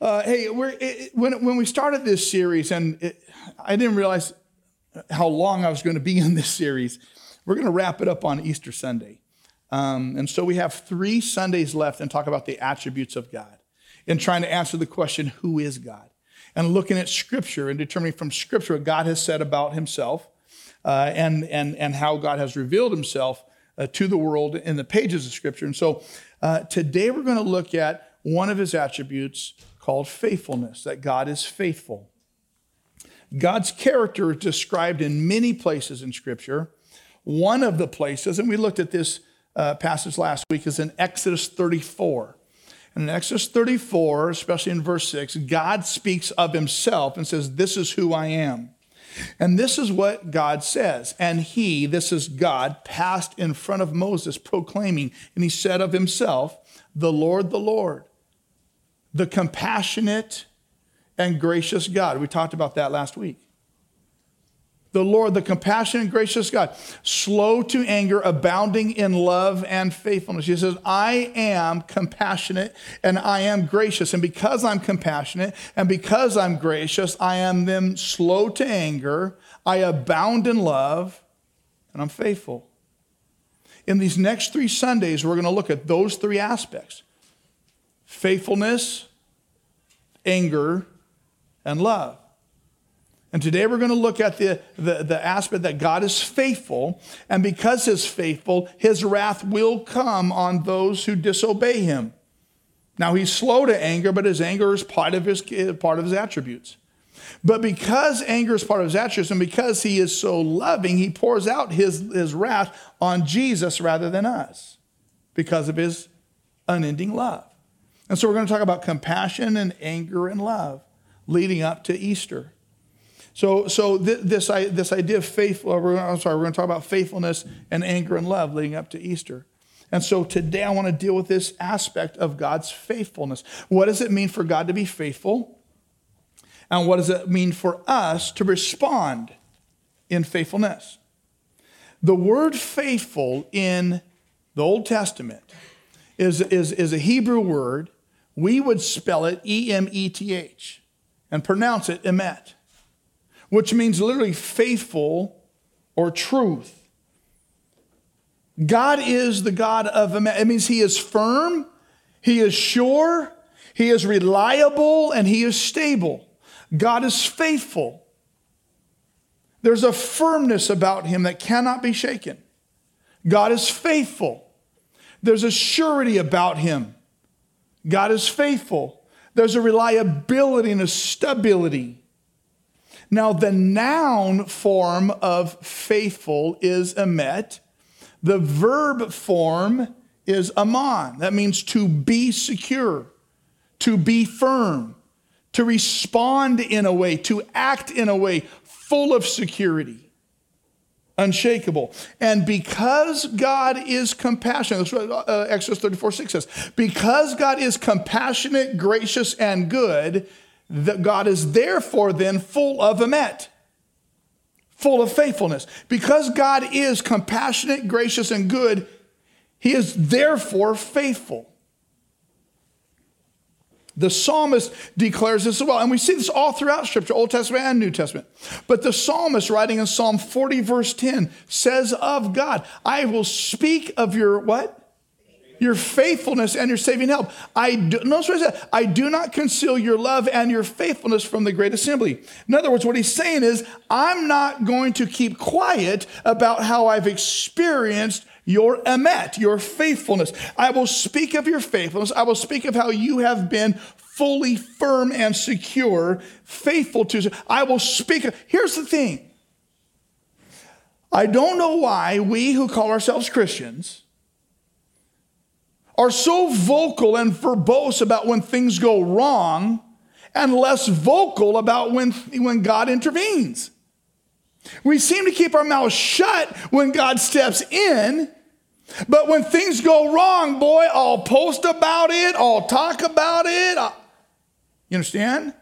Uh, hey, it, when, when we started this series, and it, I didn't realize how long I was going to be in this series, we're going to wrap it up on Easter Sunday. Um, and so we have three Sundays left and talk about the attributes of God and trying to answer the question, who is God? And looking at Scripture and determining from Scripture what God has said about Himself uh, and, and, and how God has revealed Himself uh, to the world in the pages of Scripture. And so uh, today we're going to look at one of His attributes called faithfulness, that God is faithful. God's character is described in many places in Scripture. One of the places, and we looked at this uh, passage last week, is in Exodus 34. And in Exodus 34, especially in verse 6, God speaks of himself and says, This is who I am. And this is what God says. And he, this is God, passed in front of Moses, proclaiming, and he said of himself, The Lord, the Lord, the compassionate and gracious God. We talked about that last week. The Lord, the compassionate and gracious God, slow to anger, abounding in love and faithfulness. He says, I am compassionate and I am gracious. And because I'm compassionate and because I'm gracious, I am then slow to anger, I abound in love, and I'm faithful. In these next three Sundays, we're going to look at those three aspects faithfulness, anger, and love. And today we're going to look at the, the, the, aspect that God is faithful, and because He's faithful, His wrath will come on those who disobey Him. Now He's slow to anger, but His anger is part of His, part of his attributes. But because anger is part of His attributes, and because He is so loving, He pours out His, his wrath on Jesus rather than us because of His unending love. And so we're going to talk about compassion and anger and love leading up to Easter. So, so th- this, this idea of faithful, I'm sorry, we're going to talk about faithfulness and anger and love leading up to Easter. And so today I want to deal with this aspect of God's faithfulness. What does it mean for God to be faithful? And what does it mean for us to respond in faithfulness? The word faithful in the Old Testament is, is, is a Hebrew word we would spell it E M E T H and pronounce it emet, which means literally faithful or truth. God is the God of emet. It means He is firm, He is sure, He is reliable, and He is stable. God is faithful. There's a firmness about Him that cannot be shaken. God is faithful. There's a surety about Him God is faithful. There's a reliability and a stability. Now, the noun form of faithful is emet. The verb form is aman. That means to be secure, to be firm, to respond in a way, to act in a way full of security unshakable. And because God is compassionate, that's what uh, Exodus 34 6 says, because God is compassionate, gracious, and good, that God is therefore then full of emet, full of faithfulness. Because God is compassionate, gracious, and good, he is therefore faithful. The psalmist declares this as well. And we see this all throughout Scripture, Old Testament and New Testament. But the psalmist, writing in Psalm 40, verse 10, says of God, I will speak of your what? Your faithfulness and your saving help. I do, notice what said. I do not conceal your love and your faithfulness from the great assembly. In other words, what he's saying is, I'm not going to keep quiet about how I've experienced your emet, your faithfulness. I will speak of your faithfulness. I will speak of how you have been fully firm and secure, faithful to. I will speak. Here's the thing. I don't know why we who call ourselves Christians are so vocal and verbose about when things go wrong and less vocal about when, when God intervenes. We seem to keep our mouths shut when God steps in but when things go wrong, boy, I'll post about it, I'll talk about it. I'll... You understand?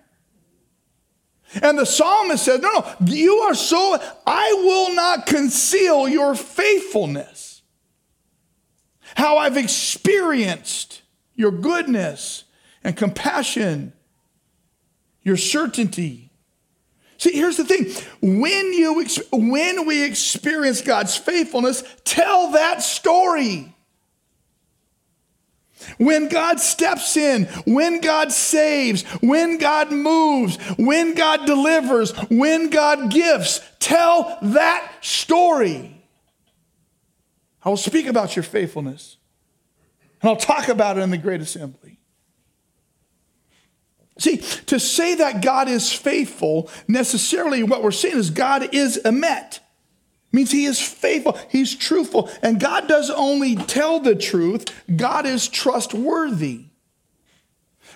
And the psalmist says, No, no, you are so, I will not conceal your faithfulness. How I've experienced your goodness and compassion your certainty. See, here's the thing. When you when we experience God's faithfulness, tell that story. When God steps in, when God saves, when God moves, when God delivers, when God gives, tell that story. I will speak about your faithfulness. And I'll talk about it in the great assembly. See, to say that God is faithful, necessarily what we're saying is God is emet. Means he is faithful, he's truthful, and God does only tell the truth, God is trustworthy.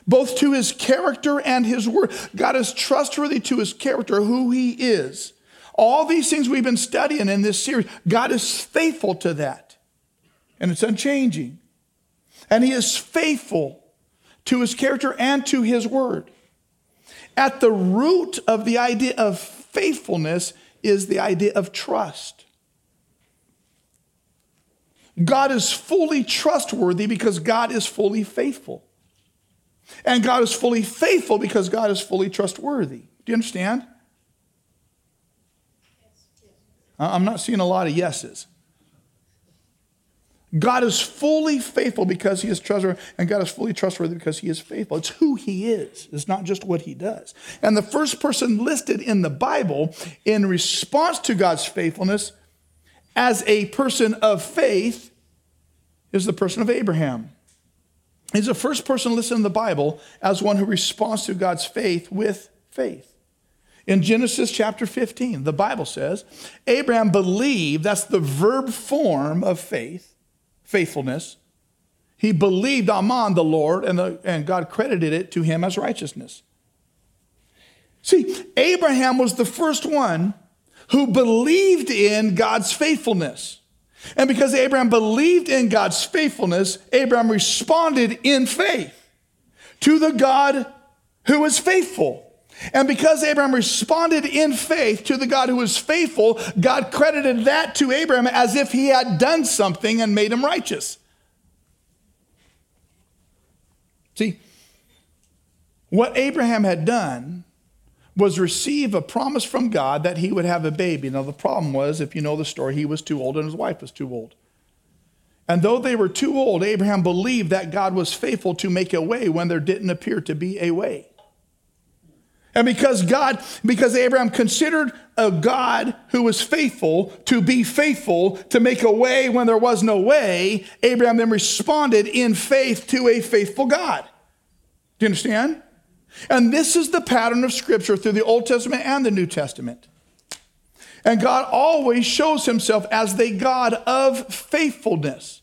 Both to his character and his word. God is trustworthy to his character, who he is. All these things we've been studying in this series, God is faithful to that. And it's unchanging. And he is faithful to his character and to his word. At the root of the idea of faithfulness is the idea of trust. God is fully trustworthy because God is fully faithful. And God is fully faithful because God is fully trustworthy. Do you understand? Uh, I'm not seeing a lot of yeses. God is fully faithful because he is trustworthy, and God is fully trustworthy because he is faithful. It's who he is, it's not just what he does. And the first person listed in the Bible in response to God's faithfulness as a person of faith is the person of Abraham. He's the first person listed in the Bible as one who responds to God's faith with faith. In Genesis chapter 15, the Bible says, Abraham believed, that's the verb form of faith faithfulness. He believed Aman, the Lord, and, the, and God credited it to him as righteousness. See, Abraham was the first one who believed in God's faithfulness. And because Abraham believed in God's faithfulness, Abraham responded in faith to the God who is faithful. And because Abraham responded in faith to the God who was faithful, God credited that to Abraham as if he had done something and made him righteous. See, what Abraham had done was receive a promise from God that he would have a baby. Now, the problem was, if you know the story, he was too old and his wife was too old. And though they were too old, Abraham believed that God was faithful to make a way when there didn't appear to be a way. And because God, because Abraham considered a God who was faithful to be faithful to make a way when there was no way, Abraham then responded in faith to a faithful God. Do you understand? And this is the pattern of Scripture through the Old Testament and the New Testament. And God always shows himself as the God of faithfulness.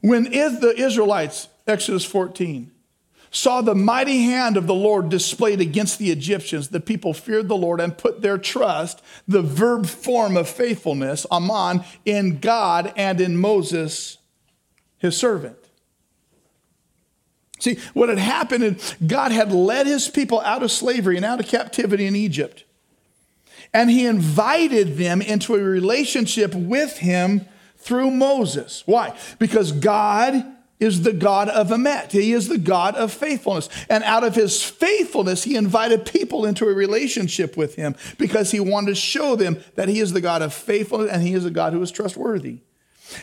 When is the Israelites, Exodus 14, saw the mighty hand of the Lord displayed against the Egyptians, the people feared the Lord and put their trust, the verb form of faithfulness, aman, in God and in Moses, his servant. See, what had happened is God had led his people out of slavery and out of captivity in Egypt. And he invited them into a relationship with him through Moses. Why? Because God is the God of Emet. He is the God of faithfulness. And out of his faithfulness, he invited people into a relationship with him because he wanted to show them that he is the God of faithfulness and he is a God who is trustworthy.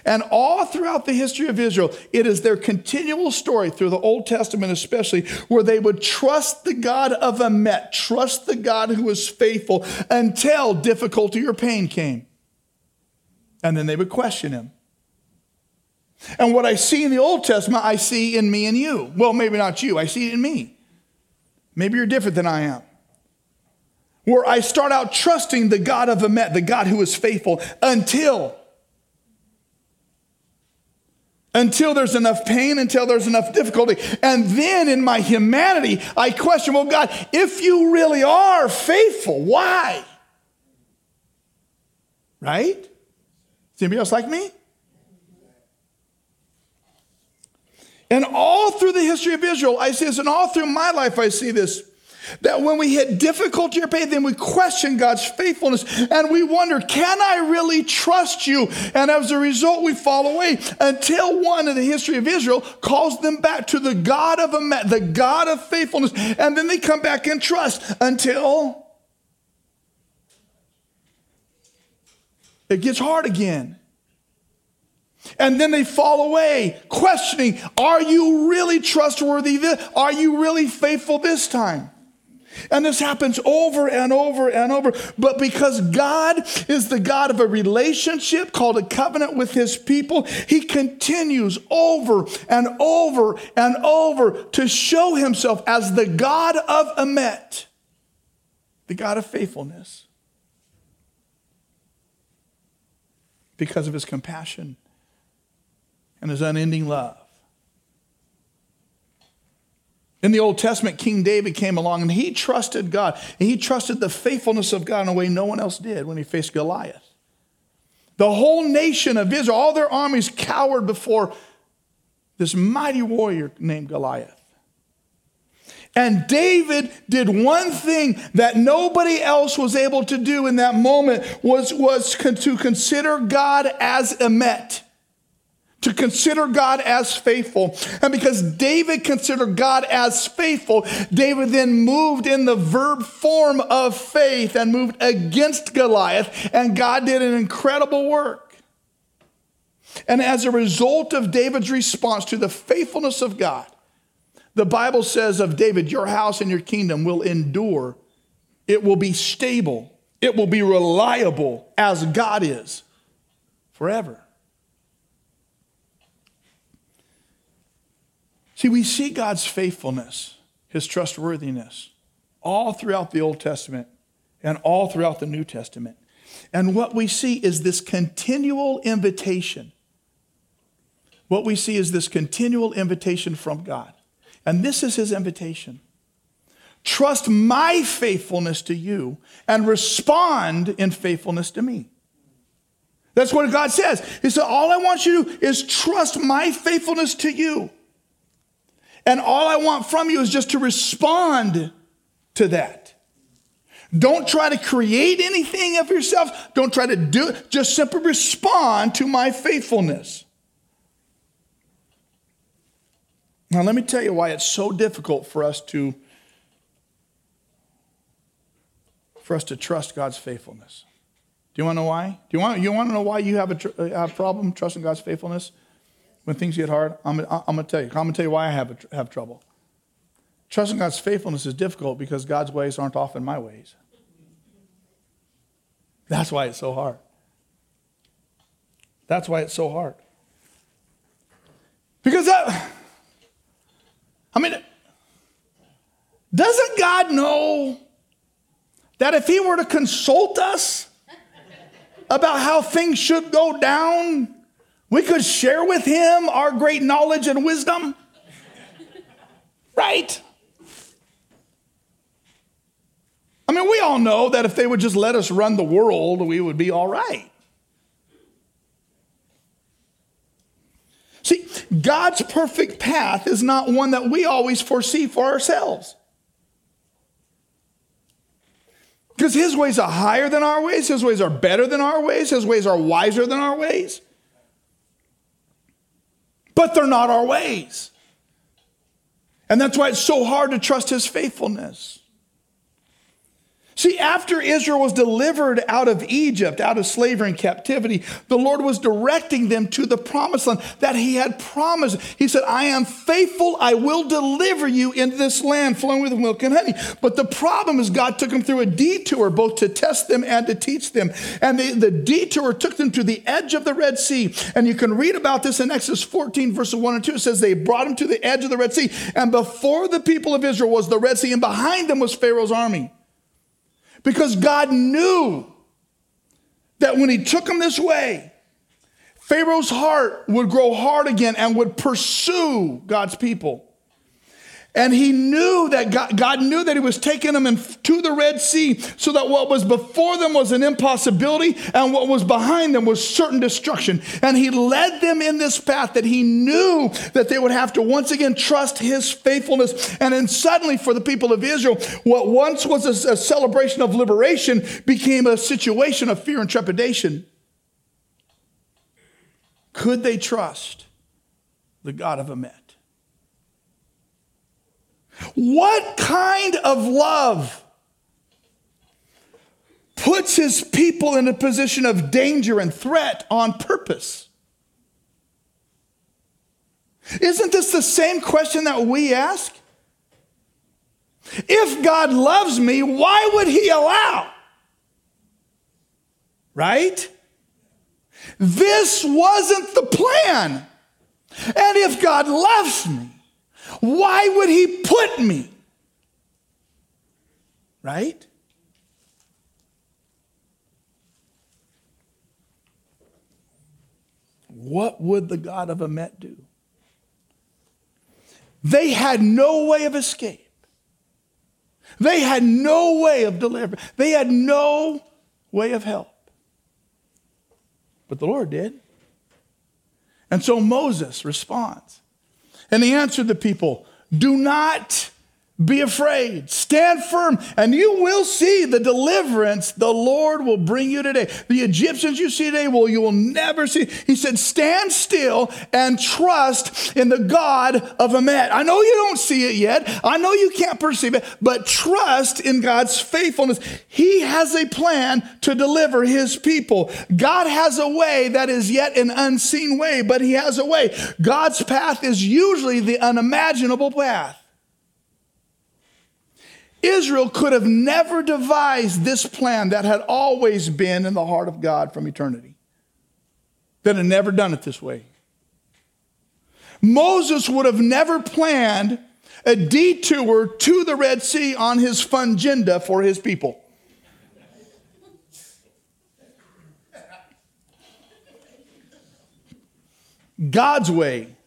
And all throughout the history of Israel, it is their continual story through the Old Testament, especially, where they would trust the God of Emet, trust the God who is faithful until difficulty or pain came. And then they would question him. And what I see in the Old Testament, I see in me and you. Well, maybe not you, I see it in me. Maybe you're different than I am. Where I start out trusting the God of Emet, the God who is faithful, until until there's enough pain, until there's enough difficulty. And then in my humanity, I question, well, God, if you really are faithful, why? Right? Is anybody else like me? And all through the history of Israel, I see this, and all through my life, I see this. That when we hit difficulty or pain, then we question God's faithfulness and we wonder, can I really trust you? And as a result, we fall away until one in the history of Israel calls them back to the God of the God of faithfulness. And then they come back and trust until it gets hard again. And then they fall away, questioning, are you really trustworthy? Are you really faithful this time? And this happens over and over and over. But because God is the God of a relationship called a covenant with his people, he continues over and over and over to show himself as the God of Emet, the God of faithfulness, because of his compassion and his unending love. In the Old Testament, King David came along and he trusted God. And he trusted the faithfulness of God in a way no one else did when he faced Goliath. The whole nation of Israel, all their armies cowered before this mighty warrior named Goliath. And David did one thing that nobody else was able to do in that moment was, was to consider God as Emet to consider God as faithful. And because David considered God as faithful, David then moved in the verb form of faith and moved against Goliath, and God did an incredible work. And as a result of David's response to the faithfulness of God, the Bible says of David, Your house and your kingdom will endure, it will be stable, it will be reliable as God is forever. See, we see God's faithfulness, his trustworthiness, all throughout the Old Testament and all throughout the New Testament. And what we see is this continual invitation. What we see is this continual invitation from God. And this is his invitation. Trust my faithfulness to you and respond in faithfulness to me. That's what God says. He said, All I want you to do is trust my faithfulness to you. And all I want from you is just to respond to that. Don't try to create anything of yourself. Don't try to do it. Just simply respond to my faithfulness. Now, let me tell you why it's so difficult for us to for us to trust God's faithfulness. Do you want to know why? Do you want, you want to know why you have a, tr- uh, a problem trusting God's faithfulness? When things get hard, I'm, I'm going to tell you. I'm going to tell you why I have, have trouble. Trusting God's faithfulness is difficult because God's ways aren't often my ways. That's why it's so hard. That's why it's so hard. Because that, I mean, doesn't God know that if He were to consult us about how things should go down, we could share with him our great knowledge and wisdom. Right? I mean, we all know that if they would just let us run the world, we would be all right. See, God's perfect path is not one that we always foresee for ourselves. Because his ways are higher than our ways, his ways are better than our ways, his ways are wiser than our ways but they're not our ways. And that's why it's so hard to trust his faithfulness. See, after Israel was delivered out of Egypt, out of slavery and captivity, the Lord was directing them to the promised land that He had promised. He said, I am faithful. I will deliver you into this land flowing with milk and honey. But the problem is, God took them through a detour, both to test them and to teach them. And the, the detour took them to the edge of the Red Sea. And you can read about this in Exodus 14, verses 1 and 2. It says, They brought them to the edge of the Red Sea. And before the people of Israel was the Red Sea, and behind them was Pharaoh's army. Because God knew that when he took them this way, Pharaoh's heart would grow hard again and would pursue God's people. And he knew that God, God, knew that he was taking them in, to the Red Sea so that what was before them was an impossibility and what was behind them was certain destruction. And he led them in this path that he knew that they would have to once again trust his faithfulness. And then suddenly for the people of Israel, what once was a, a celebration of liberation became a situation of fear and trepidation. Could they trust the God of Emet? What kind of love puts his people in a position of danger and threat on purpose? Isn't this the same question that we ask? If God loves me, why would he allow? Right? This wasn't the plan. And if God loves me, why would he put me? Right? What would the God of Emet do? They had no way of escape. They had no way of deliverance. They had no way of help. But the Lord did. And so Moses responds. And he answered the people, Do not be afraid. Stand firm, and you will see the deliverance the Lord will bring you today. The Egyptians you see today, well, you will never see. He said, Stand still and trust in the God of Emet. I know you don't see it yet. I know you can't perceive it, but trust in God's faithfulness. He has a plan to deliver his people. God has a way that is yet an unseen way, but he has a way. God's path is usually the unimaginable path. Israel could have never devised this plan that had always been in the heart of God from eternity, that had never done it this way. Moses would have never planned a detour to the Red Sea on his fun agenda for his people. God's way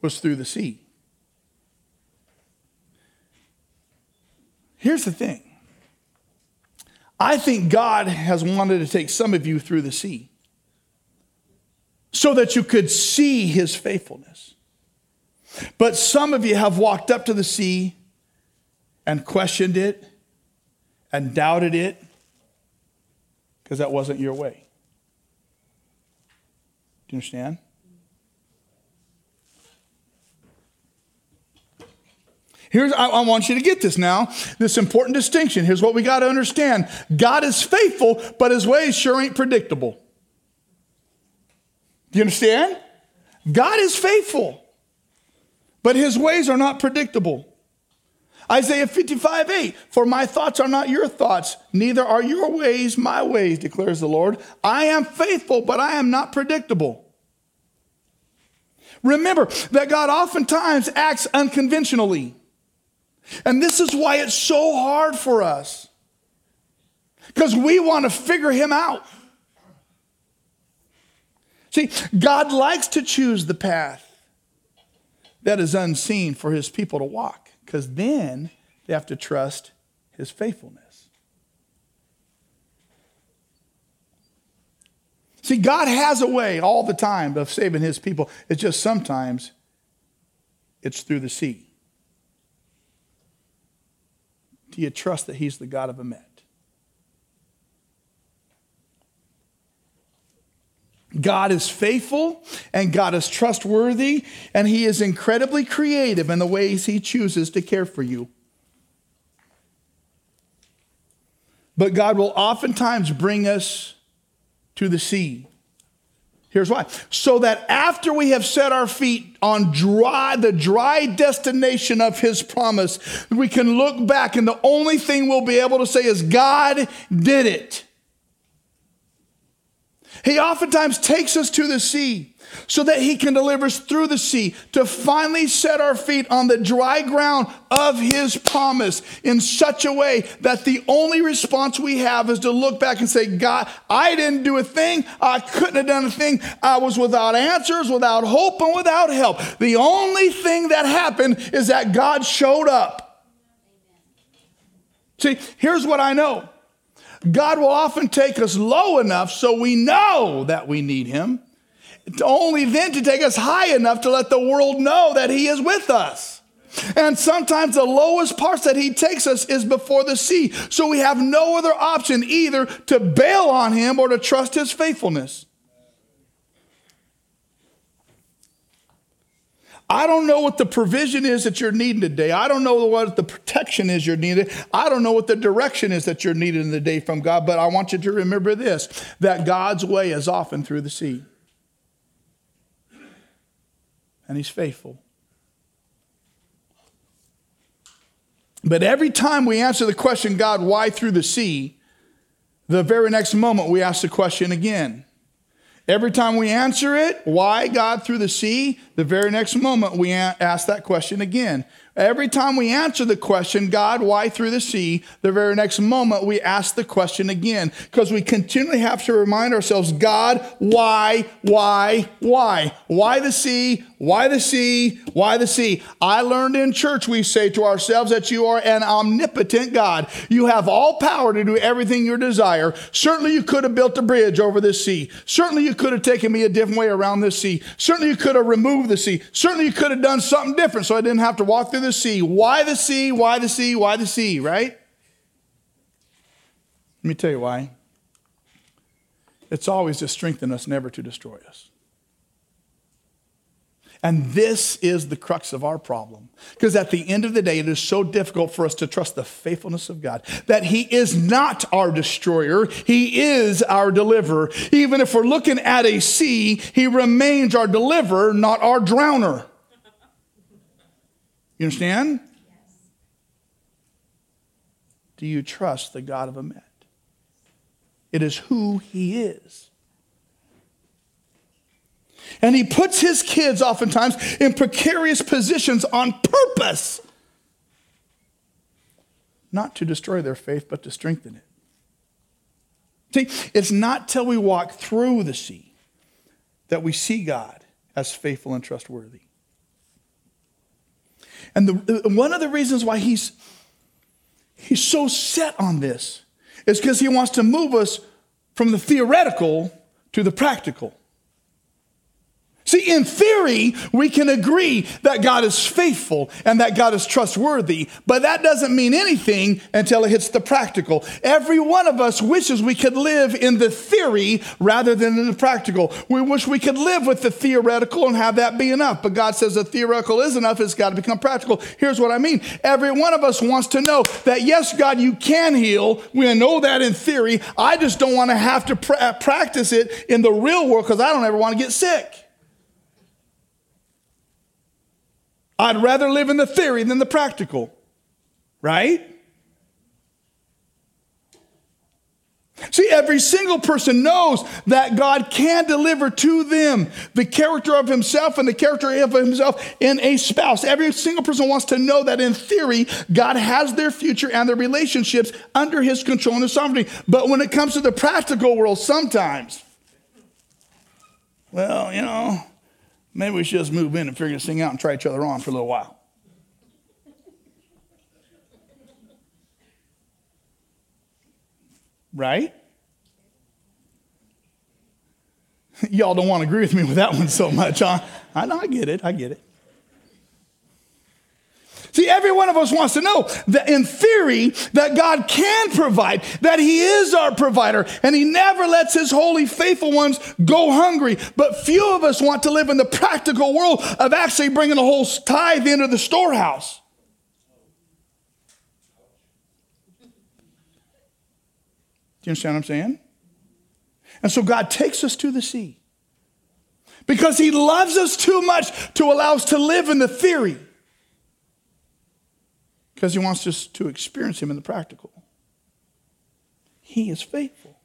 was through the sea. Here's the thing I think God has wanted to take some of you through the sea so that you could see his faithfulness. But some of you have walked up to the sea and questioned it and doubted it because that wasn't your way. Do you understand? Here's, I, I, want you to get this now, this important distinction. Here's what we got to understand God is faithful, but his ways sure ain't predictable. Do you understand? God is faithful, but his ways are not predictable. Isaiah 55, 8, for my thoughts are not your thoughts, neither are your ways my ways, declares the Lord. I am faithful, but I am not predictable. Remember that God oftentimes acts unconventionally. And this is why it's so hard for us. Because we want to figure him out. See, God likes to choose the path that is unseen for his people to walk, because then they have to trust his faithfulness. See, God has a way all the time of saving his people. It's just sometimes it's through the sea. Do you trust that He's the God of Emet? God is faithful and God is trustworthy, and He is incredibly creative in the ways He chooses to care for you. But God will oftentimes bring us to the sea Here's why. So that after we have set our feet on dry, the dry destination of his promise, we can look back and the only thing we'll be able to say is, God did it. He oftentimes takes us to the sea so that he can deliver us through the sea to finally set our feet on the dry ground of his promise in such a way that the only response we have is to look back and say, God, I didn't do a thing. I couldn't have done a thing. I was without answers, without hope, and without help. The only thing that happened is that God showed up. See, here's what I know God will often take us low enough so we know that we need Him, only then to take us high enough to let the world know that He is with us. And sometimes the lowest parts that He takes us is before the sea. So we have no other option either to bail on Him or to trust His faithfulness. I don't know what the provision is that you're needing today. I don't know what the protection is you're needing. I don't know what the direction is that you're needing in the day from God, but I want you to remember this that God's way is often through the sea. And He's faithful. But every time we answer the question, God, why through the sea, the very next moment we ask the question again. Every time we answer it, why God through the sea, the very next moment we ask that question again. Every time we answer the question, God, why through the sea, the very next moment we ask the question again. Because we continually have to remind ourselves, God, why, why, why? Why the sea? Why the sea? Why the sea? I learned in church, we say to ourselves that you are an omnipotent God. You have all power to do everything you desire. Certainly you could have built a bridge over this sea. Certainly you could have taken me a different way around this sea. Certainly you could have removed the sea. Certainly you could have done something different so I didn't have to walk through the sea. Why the sea? Why the sea? Why the sea, right? Let me tell you why. It's always to strengthen us, never to destroy us. And this is the crux of our problem. Because at the end of the day, it is so difficult for us to trust the faithfulness of God that He is not our destroyer, He is our deliverer. Even if we're looking at a sea, He remains our deliverer, not our drowner. You understand? Yes. Do you trust the God of Emet? It is who he is. And he puts his kids oftentimes in precarious positions on purpose. Not to destroy their faith, but to strengthen it. See, it's not till we walk through the sea that we see God as faithful and trustworthy. And the, uh, one of the reasons why he's, he's so set on this is because he wants to move us from the theoretical to the practical. See, in theory, we can agree that God is faithful and that God is trustworthy, but that doesn't mean anything until it hits the practical. Every one of us wishes we could live in the theory rather than in the practical. We wish we could live with the theoretical and have that be enough, but God says the theoretical is enough, it's got to become practical. Here's what I mean every one of us wants to know that, yes, God, you can heal. We know that in theory. I just don't want to have to pra- practice it in the real world because I don't ever want to get sick. I'd rather live in the theory than the practical, right? See, every single person knows that God can deliver to them the character of himself and the character of himself in a spouse. Every single person wants to know that in theory, God has their future and their relationships under his control and his sovereignty. But when it comes to the practical world, sometimes, well, you know, Maybe we should just move in and figure this thing out and try each other on for a little while. Right? Y'all don't want to agree with me with that one so much, huh? I know, I get it, I get it. See, every one of us wants to know that in theory that God can provide, that He is our provider, and He never lets His holy, faithful ones go hungry. But few of us want to live in the practical world of actually bringing a whole tithe into the storehouse. Do you understand what I'm saying? And so God takes us to the sea because He loves us too much to allow us to live in the theory because he wants us to experience him in the practical. He is faithful.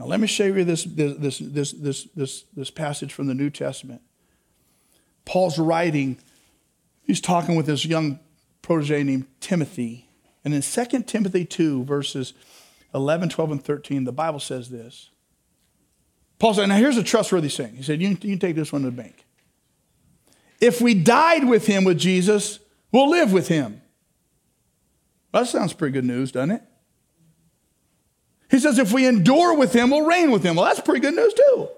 Now, let me show you this, this, this, this, this, this, passage from the New Testament. Paul's writing, he's talking with this young protege named Timothy. And in 2 Timothy 2, verses 11, 12, and 13, the Bible says this. Paul said, Now here's a trustworthy saying. He said, You, you can take this one to the bank. If we died with him with Jesus, we'll live with him. Well, that sounds pretty good news, doesn't it? He says, if we endure with him, we'll reign with him. Well, that's pretty good news, too.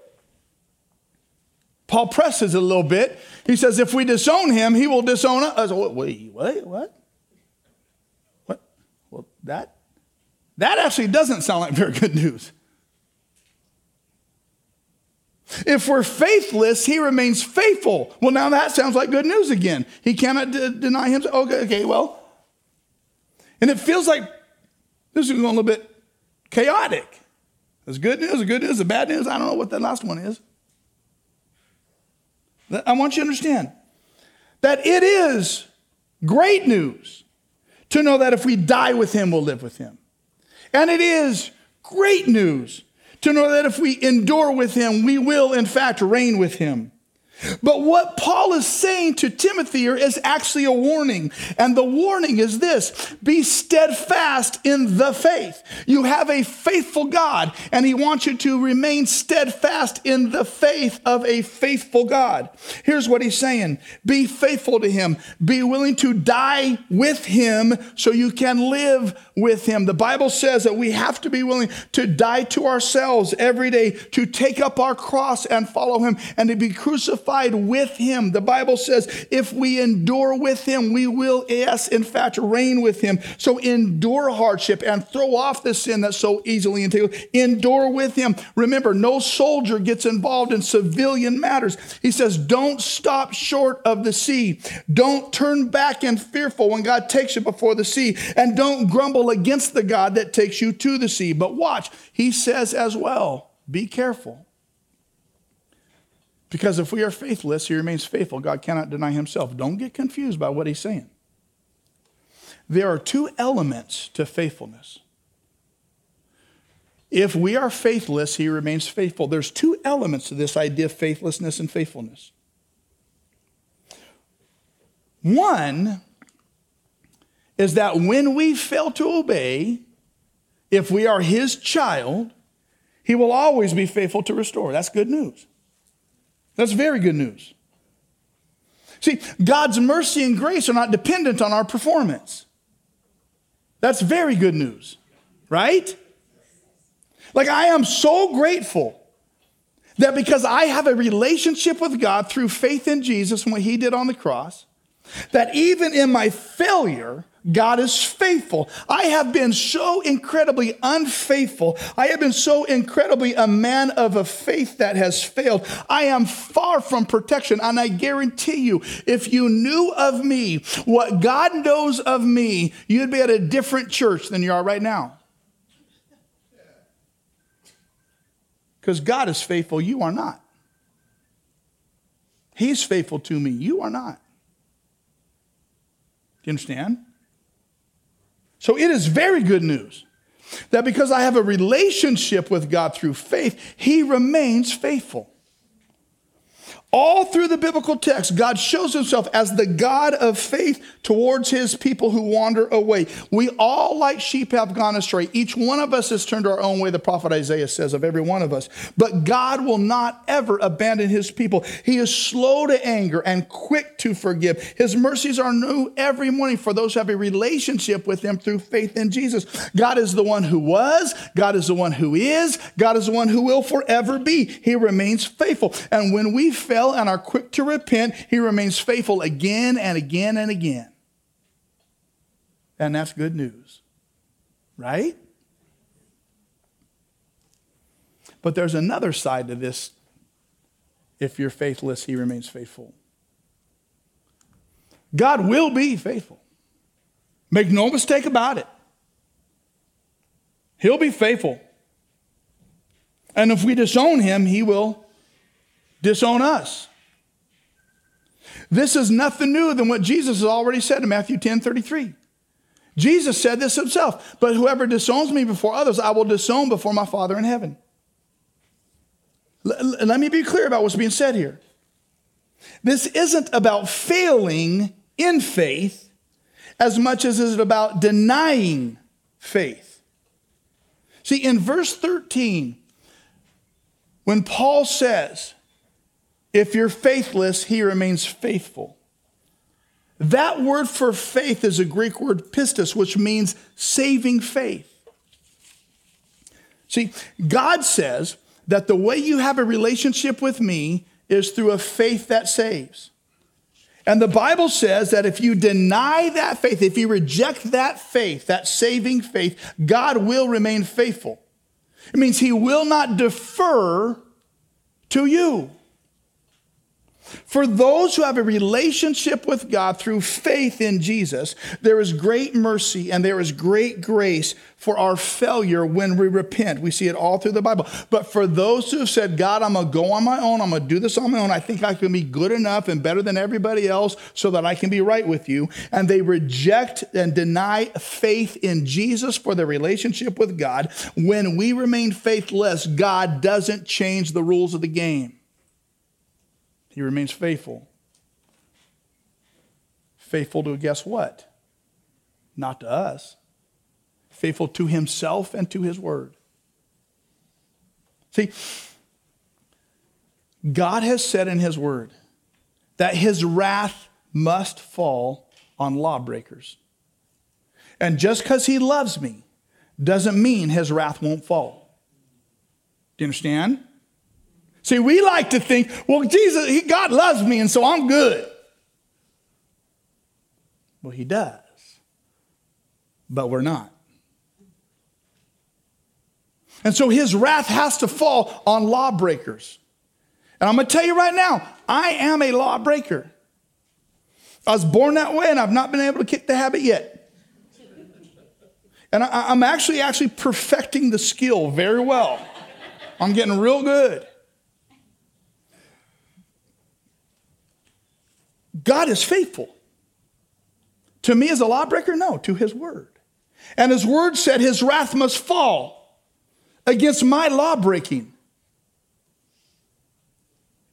Paul presses it a little bit. He says, if we disown him, he will disown us. Wait, wait, what? What? Well, that, that actually doesn't sound like very good news. If we're faithless, he remains faithful. Well, now that sounds like good news again. He cannot d- deny himself. Okay, okay, well. And it feels like this is going a little bit chaotic. There's good news, good news, the bad news. I don't know what that last one is. I want you to understand that it is great news to know that if we die with him, we'll live with him. And it is great news to know that if we endure with him, we will in fact reign with him. But what Paul is saying to Timothy here is actually a warning. And the warning is this be steadfast in the faith. You have a faithful God, and he wants you to remain steadfast in the faith of a faithful God. Here's what he's saying be faithful to him, be willing to die with him so you can live with him. The Bible says that we have to be willing to die to ourselves every day, to take up our cross and follow him, and to be crucified with him. The Bible says, if we endure with him, we will, yes, in fact, reign with him. So endure hardship and throw off the sin that so easily entangles. Endure with him. Remember, no soldier gets involved in civilian matters. He says, don't stop short of the sea. Don't turn back and fearful when God takes you before the sea. And don't grumble against the God that takes you to the sea. But watch, he says as well, be careful. Because if we are faithless, he remains faithful. God cannot deny himself. Don't get confused by what he's saying. There are two elements to faithfulness. If we are faithless, he remains faithful. There's two elements to this idea of faithlessness and faithfulness. One is that when we fail to obey, if we are his child, he will always be faithful to restore. That's good news. That's very good news. See, God's mercy and grace are not dependent on our performance. That's very good news, right? Like, I am so grateful that because I have a relationship with God through faith in Jesus and what He did on the cross, that even in my failure, God is faithful. I have been so incredibly unfaithful. I have been so incredibly a man of a faith that has failed. I am far from protection. And I guarantee you, if you knew of me what God knows of me, you'd be at a different church than you are right now. Because God is faithful, you are not. He's faithful to me, you are not. Do you understand? So it is very good news that because I have a relationship with God through faith, He remains faithful. All through the biblical text, God shows himself as the God of faith towards his people who wander away. We all, like sheep, have gone astray. Each one of us has turned our own way, the prophet Isaiah says of every one of us. But God will not ever abandon his people. He is slow to anger and quick to forgive. His mercies are new every morning for those who have a relationship with him through faith in Jesus. God is the one who was, God is the one who is, God is the one who will forever be. He remains faithful. And when we fail, and are quick to repent, he remains faithful again and again and again. And that's good news, right? But there's another side to this. If you're faithless, he remains faithful. God will be faithful. Make no mistake about it. He'll be faithful. And if we disown him, he will disown us. This is nothing new than what Jesus has already said in Matthew 10 33. Jesus said this himself, but whoever disowns me before others, I will disown before my Father in heaven. L- let me be clear about what's being said here. This isn't about failing in faith as much as is it about denying faith. See, in verse 13, when Paul says, if you're faithless, he remains faithful. That word for faith is a Greek word pistis, which means saving faith. See, God says that the way you have a relationship with me is through a faith that saves. And the Bible says that if you deny that faith, if you reject that faith, that saving faith, God will remain faithful. It means he will not defer to you. For those who have a relationship with God through faith in Jesus, there is great mercy and there is great grace for our failure when we repent. We see it all through the Bible. But for those who have said, God, I'm going to go on my own, I'm going to do this on my own, I think I can be good enough and better than everybody else so that I can be right with you, and they reject and deny faith in Jesus for their relationship with God, when we remain faithless, God doesn't change the rules of the game. He remains faithful. Faithful to guess what? Not to us. Faithful to himself and to his word. See, God has said in his word that his wrath must fall on lawbreakers. And just because he loves me doesn't mean his wrath won't fall. Do you understand? See, we like to think, well, Jesus, he, God loves me, and so I'm good. Well, he does, but we're not. And so his wrath has to fall on lawbreakers. And I'm going to tell you right now, I am a lawbreaker. I was born that way, and I've not been able to kick the habit yet. And I, am actually actually perfecting the skill very well. I'm getting real good. God is faithful. To me as a lawbreaker? No, to his word. And his word said his wrath must fall against my lawbreaking.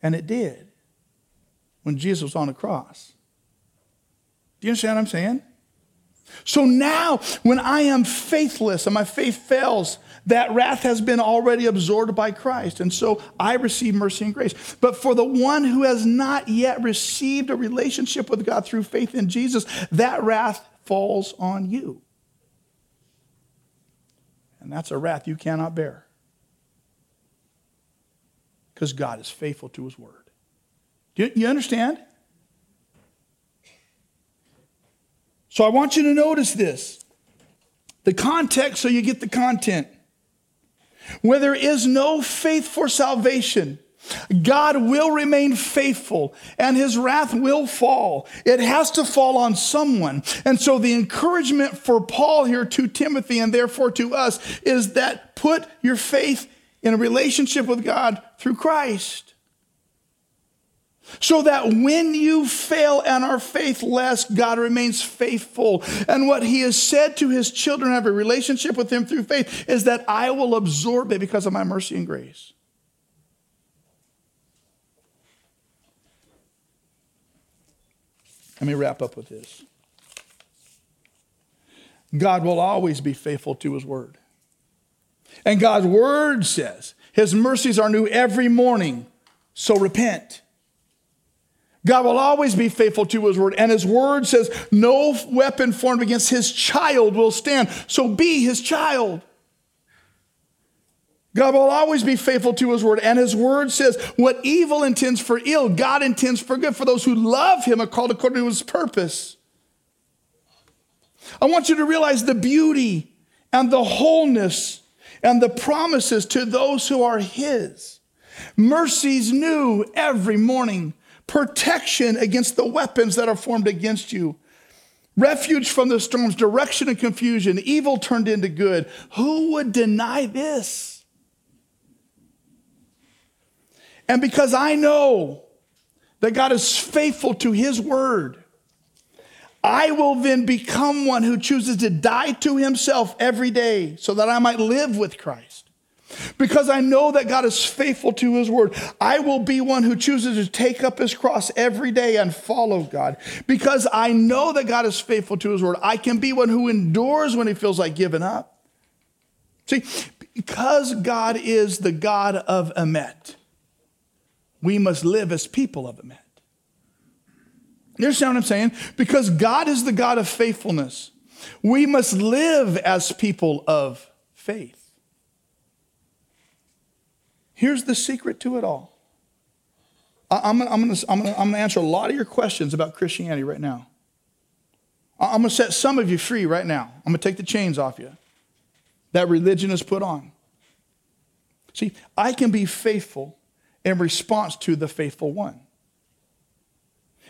And it did when Jesus was on the cross. Do you understand what I'm saying? So now, when I am faithless and my faith fails, that wrath has been already absorbed by Christ. And so I receive mercy and grace. But for the one who has not yet received a relationship with God through faith in Jesus, that wrath falls on you. And that's a wrath you cannot bear. Because God is faithful to his word. Do you understand? So I want you to notice this the context so you get the content. Where there is no faith for salvation, God will remain faithful and his wrath will fall. It has to fall on someone. And so the encouragement for Paul here to Timothy and therefore to us is that put your faith in a relationship with God through Christ. So that when you fail and are faithless, God remains faithful. And what he has said to his children, have a relationship with him through faith, is that I will absorb it because of my mercy and grace. Let me wrap up with this. God will always be faithful to his word. And God's word says, his mercies are new every morning, so repent. God will always be faithful to his word. And his word says, no weapon formed against his child will stand. So be his child. God will always be faithful to his word. And his word says, what evil intends for ill, God intends for good for those who love him are called according to his purpose. I want you to realize the beauty and the wholeness and the promises to those who are his. Mercies new every morning protection against the weapons that are formed against you, refuge from the storms, direction and confusion, evil turned into good. Who would deny this? And because I know that God is faithful to his word, I will then become one who chooses to die to himself every day so that I might live with Christ. Because I know that God is faithful to his word. I will be one who chooses to take up his cross every day and follow God. Because I know that God is faithful to his word. I can be one who endures when he feels like giving up. See, because God is the God of Emet, we must live as people of Emet. You understand what I'm saying? Because God is the God of faithfulness. We must live as people of faith. Here's the secret to it all. I'm going I'm to I'm gonna answer a lot of your questions about Christianity right now. I'm going to set some of you free right now. I'm going to take the chains off you that religion has put on. See, I can be faithful in response to the faithful one.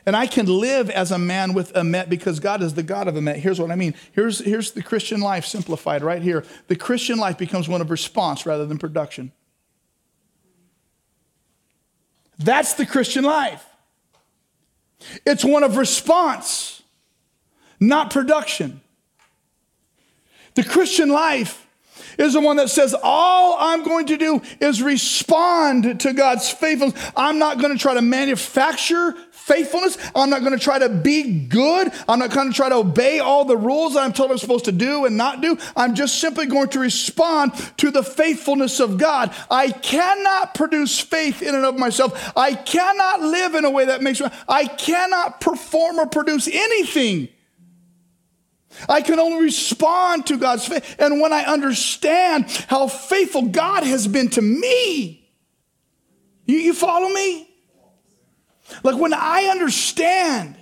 And I can live as a man with Emet because God is the God of Emet. Here's what I mean. Here's, here's the Christian life simplified right here. The Christian life becomes one of response rather than production. That's the Christian life. It's one of response, not production. The Christian life is the one that says, All I'm going to do is respond to God's faithfulness. I'm not going to try to manufacture faithfulness. I'm not going to try to be good. I'm not going to try to obey all the rules I'm told I'm supposed to do and not do. I'm just simply going to respond to the faithfulness of God. I cannot produce faith in and of myself. I cannot live in a way that makes me, I cannot perform or produce anything I can only respond to God's faith. And when I understand how faithful God has been to me, you, you follow me? Like when I understand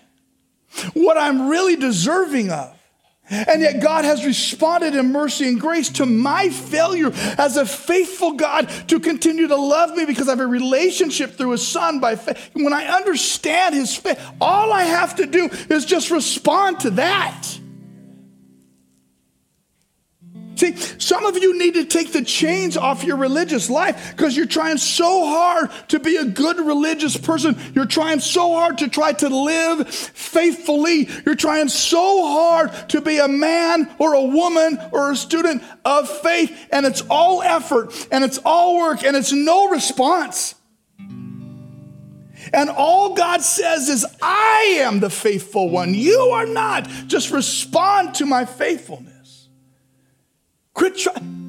what I'm really deserving of, and yet God has responded in mercy and grace to my failure as a faithful God to continue to love me because I have a relationship through his son by faith. When I understand his faith, all I have to do is just respond to that. See, some of you need to take the chains off your religious life because you're trying so hard to be a good religious person. You're trying so hard to try to live faithfully. You're trying so hard to be a man or a woman or a student of faith. And it's all effort and it's all work and it's no response. And all God says is, I am the faithful one. You are not. Just respond to my faithfulness. Quit trying.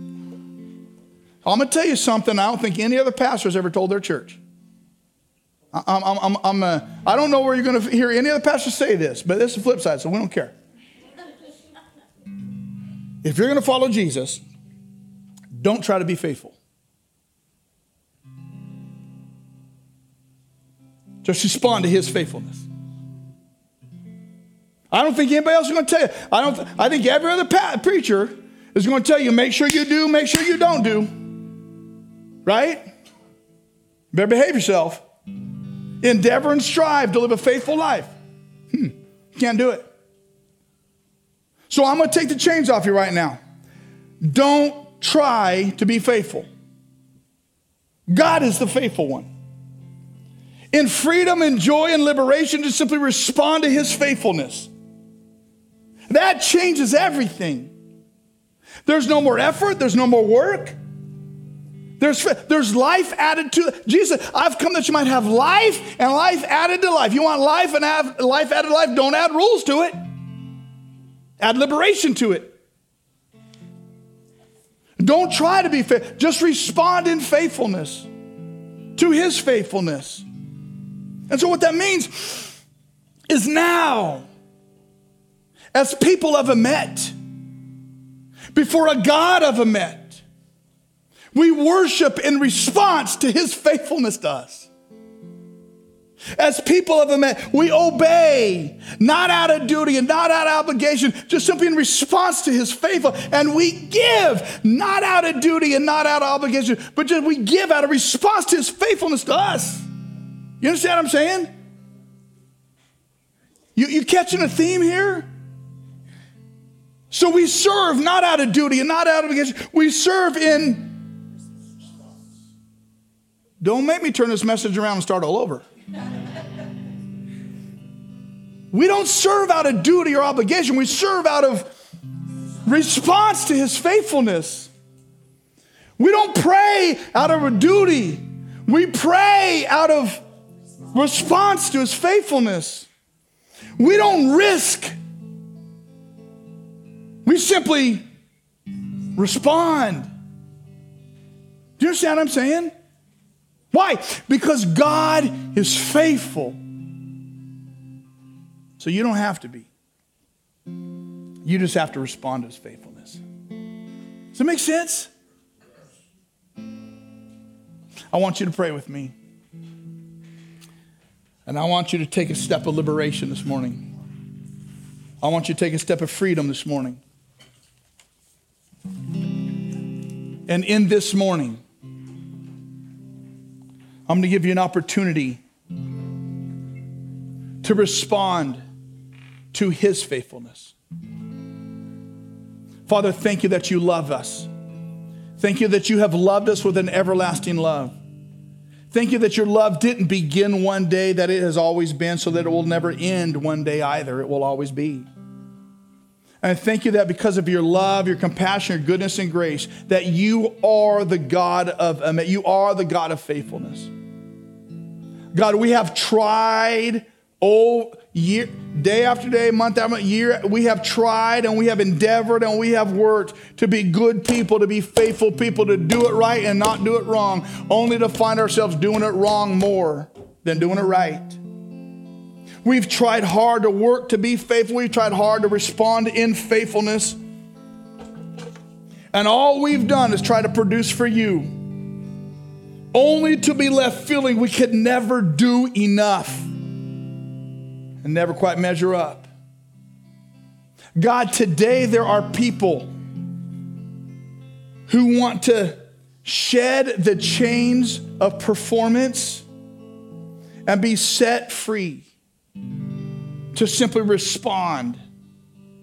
I'm going to tell you something I don't think any other pastor has ever told their church. I'm, I'm, I'm, I'm a, I don't know where you're going to hear any other pastor say this, but this is the flip side, so we don't care. If you're going to follow Jesus, don't try to be faithful. Just respond to his faithfulness. I don't think anybody else is going to tell you. I don't. I think every other pa- preacher is going to tell you make sure you do, make sure you don't do. Right? Better behave yourself. Endeavor and strive to live a faithful life. Hmm. Can't do it. So I'm going to take the chains off you right now. Don't try to be faithful. God is the faithful one. In freedom and joy and liberation, to simply respond to his faithfulness. That changes everything. There's no more effort, there's no more work. There's, there's life added to Jesus. I've come that you might have life and life added to life. You want life and have life added to life? Don't add rules to it. Add liberation to it. Don't try to be faithful. Just respond in faithfulness to his faithfulness. And so, what that means is now, as people of Emet, before a God of Emet. We worship in response to his faithfulness to us. As people of Emet, we obey, not out of duty and not out of obligation, just simply in response to his faithful. And we give, not out of duty and not out of obligation, but just we give out of response to his faithfulness to us. You understand what I'm saying? You, you catching a theme here? So we serve not out of duty and not out of obligation. We serve in. Don't make me turn this message around and start all over. we don't serve out of duty or obligation. We serve out of response to his faithfulness. We don't pray out of a duty. We pray out of response to his faithfulness. We don't risk. We simply respond. Do you understand what I'm saying? Why? Because God is faithful. So you don't have to be. You just have to respond to his faithfulness. Does that make sense? I want you to pray with me. And I want you to take a step of liberation this morning. I want you to take a step of freedom this morning. And in this morning, I'm going to give you an opportunity to respond to his faithfulness. Father, thank you that you love us. Thank you that you have loved us with an everlasting love. Thank you that your love didn't begin one day, that it has always been, so that it will never end one day either. It will always be. And thank you that because of your love, your compassion, your goodness, and grace, that you are the God of um, you are the God of faithfulness. God, we have tried oh year day after day, month after month, year, we have tried and we have endeavored and we have worked to be good people, to be faithful people, to do it right and not do it wrong, only to find ourselves doing it wrong more than doing it right. We've tried hard to work to be faithful. We've tried hard to respond in faithfulness. And all we've done is try to produce for you, only to be left feeling we could never do enough and never quite measure up. God, today there are people who want to shed the chains of performance and be set free to simply respond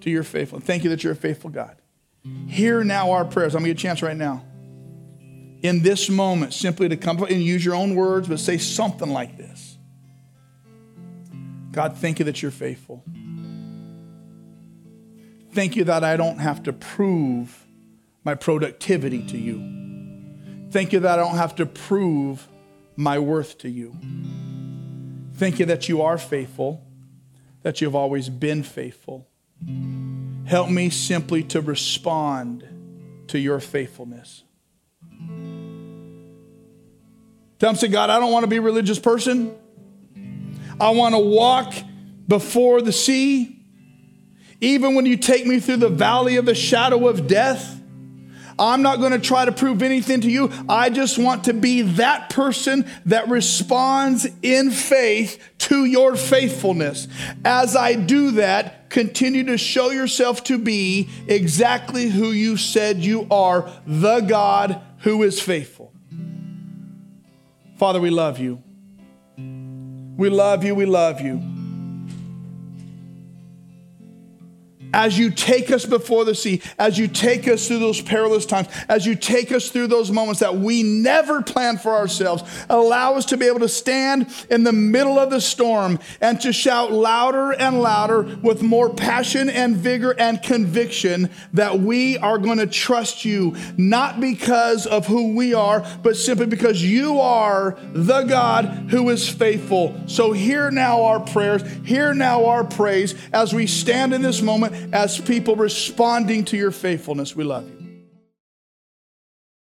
to your faithfulness. Thank you that you're a faithful God. Hear now our prayers. I'm going to get a chance right now. In this moment, simply to come and use your own words, but say something like this God, thank you that you're faithful. Thank you that I don't have to prove my productivity to you. Thank you that I don't have to prove my worth to you. Thank you that you are faithful, that you've always been faithful. Help me simply to respond to your faithfulness. Tell him, say, God, I don't want to be a religious person. I want to walk before the sea. Even when you take me through the valley of the shadow of death, I'm not going to try to prove anything to you. I just want to be that person that responds in faith to your faithfulness. As I do that, continue to show yourself to be exactly who you said you are, the God who is faithful. Father, we love you. We love you. We love you. As you take us before the sea, as you take us through those perilous times, as you take us through those moments that we never planned for ourselves, allow us to be able to stand in the middle of the storm and to shout louder and louder with more passion and vigor and conviction that we are going to trust you, not because of who we are, but simply because you are the God who is faithful. So hear now our prayers, hear now our praise as we stand in this moment as people responding to your faithfulness. We love you.